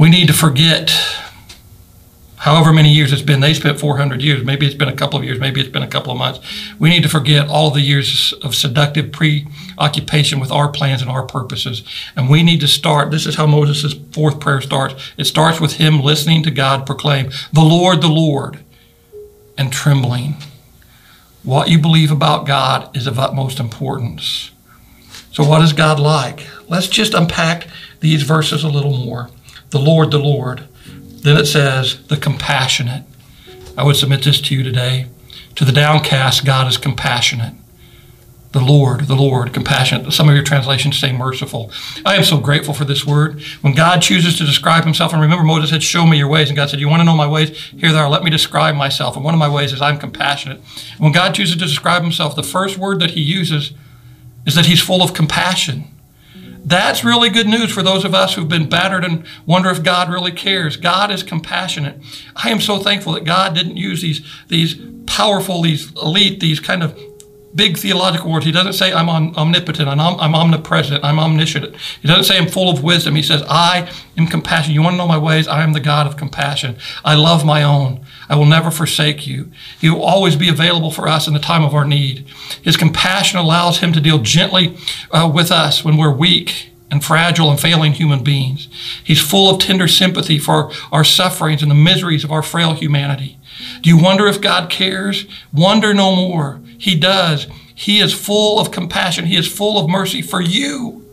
We need to forget however many years it's been. They spent 400 years. Maybe it's been a couple of years. Maybe it's been a couple of months. We need to forget all the years of seductive preoccupation with our plans and our purposes. And we need to start. This is how Moses' fourth prayer starts. It starts with him listening to God proclaim, The Lord, the Lord, and trembling. What you believe about God is of utmost importance. So, what is God like? Let's just unpack these verses a little more. The Lord, the Lord. Then it says, the compassionate. I would submit this to you today. To the downcast, God is compassionate. The Lord, the Lord, compassionate. Some of your translations say merciful. I am so grateful for this word. When God chooses to describe himself, and remember Moses said, Show me your ways. And God said, You want to know my ways? Here they are. Let me describe myself. And one of my ways is I'm compassionate. When God chooses to describe himself, the first word that he uses is that he's full of compassion. That's really good news for those of us who've been battered and wonder if God really cares. God is compassionate. I am so thankful that God didn't use these, these powerful, these elite, these kind of big theological words. He doesn't say I'm omnipotent, I'm, I'm omnipresent, I'm omniscient. He doesn't say I'm full of wisdom. He says I am compassion. You want to know my ways? I am the God of compassion. I love my own. I will never forsake you. He will always be available for us in the time of our need. His compassion allows him to deal gently uh, with us when we're weak and fragile and failing human beings. He's full of tender sympathy for our sufferings and the miseries of our frail humanity. Do you wonder if God cares? Wonder no more. He does. He is full of compassion. He is full of mercy for you.